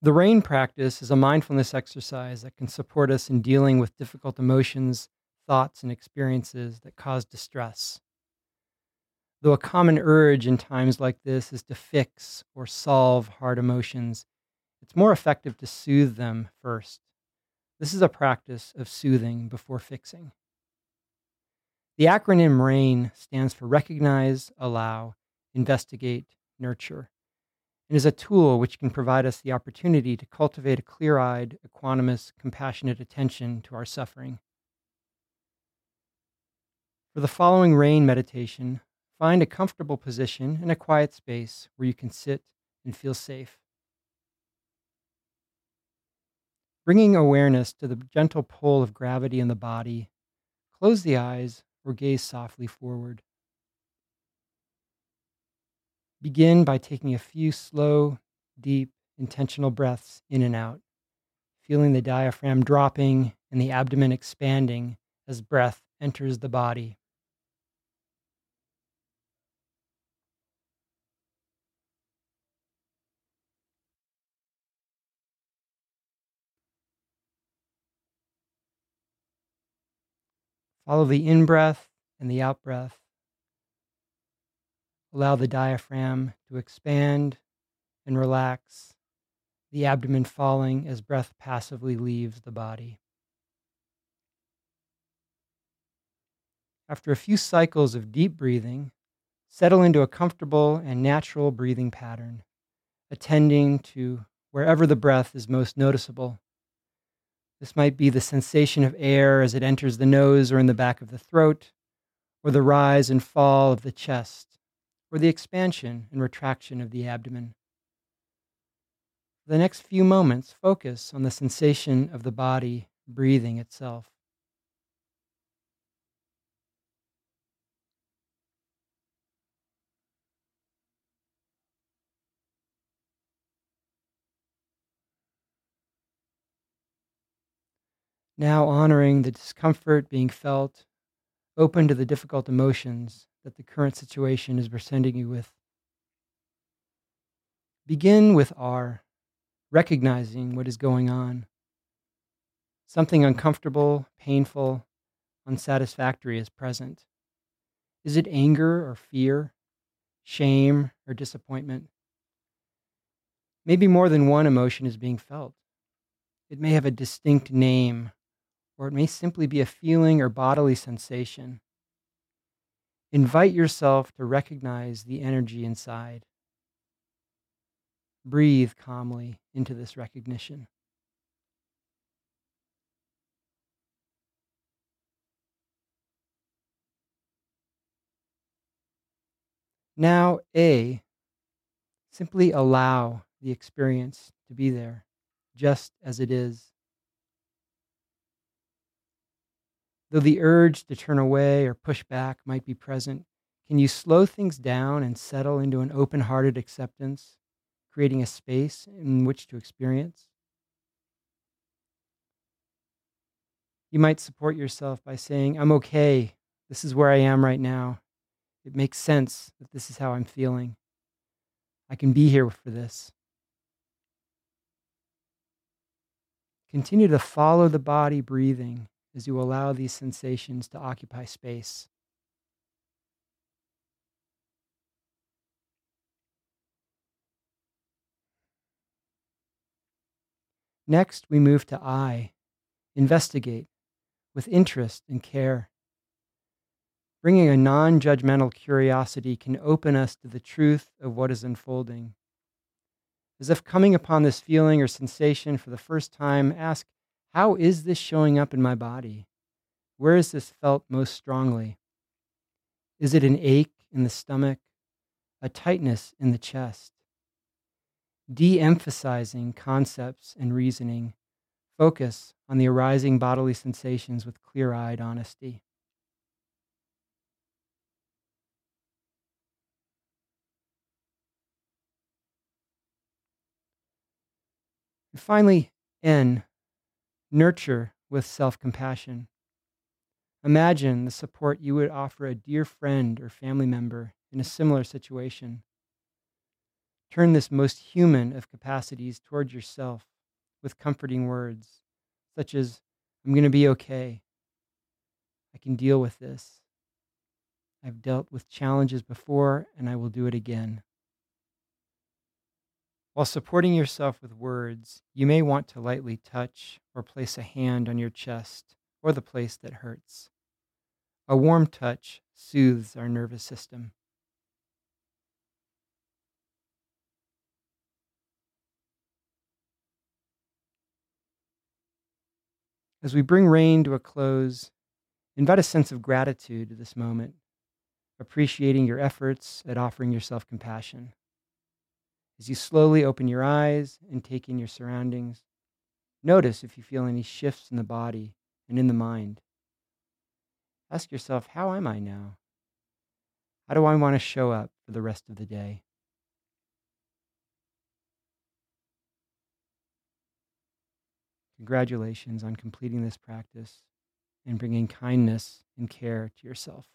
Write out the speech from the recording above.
The rain practice is a mindfulness exercise that can support us in dealing with difficult emotions, thoughts, and experiences that cause distress. Though a common urge in times like this is to fix or solve hard emotions, it's more effective to soothe them first. This is a practice of soothing before fixing. The acronym RAIN stands for Recognize, Allow, Investigate, Nurture, and is a tool which can provide us the opportunity to cultivate a clear eyed, equanimous, compassionate attention to our suffering. For the following RAIN meditation, find a comfortable position in a quiet space where you can sit and feel safe. Bringing awareness to the gentle pull of gravity in the body, close the eyes or gaze softly forward. Begin by taking a few slow, deep, intentional breaths in and out, feeling the diaphragm dropping and the abdomen expanding as breath enters the body. Follow the in breath and the out breath. Allow the diaphragm to expand and relax, the abdomen falling as breath passively leaves the body. After a few cycles of deep breathing, settle into a comfortable and natural breathing pattern, attending to wherever the breath is most noticeable this might be the sensation of air as it enters the nose or in the back of the throat, or the rise and fall of the chest, or the expansion and retraction of the abdomen. For the next few moments, focus on the sensation of the body breathing itself. Now honoring the discomfort being felt, open to the difficult emotions that the current situation is presenting you with. Begin with R, recognizing what is going on. Something uncomfortable, painful, unsatisfactory is present. Is it anger or fear, shame or disappointment? Maybe more than one emotion is being felt. It may have a distinct name or it may simply be a feeling or bodily sensation. Invite yourself to recognize the energy inside. Breathe calmly into this recognition. Now, A, simply allow the experience to be there, just as it is. Though the urge to turn away or push back might be present, can you slow things down and settle into an open hearted acceptance, creating a space in which to experience? You might support yourself by saying, I'm okay. This is where I am right now. It makes sense that this is how I'm feeling. I can be here for this. Continue to follow the body breathing as you allow these sensations to occupy space. Next, we move to I, investigate with interest and care. Bringing a non judgmental curiosity can open us to the truth of what is unfolding. As if coming upon this feeling or sensation for the first time, ask how is this showing up in my body? Where is this felt most strongly? Is it an ache in the stomach, a tightness in the chest? De emphasizing concepts and reasoning, focus on the arising bodily sensations with clear eyed honesty. And finally, N, Nurture with self compassion. Imagine the support you would offer a dear friend or family member in a similar situation. Turn this most human of capacities toward yourself with comforting words, such as, I'm going to be okay. I can deal with this. I've dealt with challenges before, and I will do it again. While supporting yourself with words, you may want to lightly touch or place a hand on your chest or the place that hurts. A warm touch soothes our nervous system. As we bring rain to a close, invite a sense of gratitude to this moment, appreciating your efforts at offering yourself compassion. As you slowly open your eyes and take in your surroundings, notice if you feel any shifts in the body and in the mind. Ask yourself, how am I now? How do I want to show up for the rest of the day? Congratulations on completing this practice and bringing kindness and care to yourself.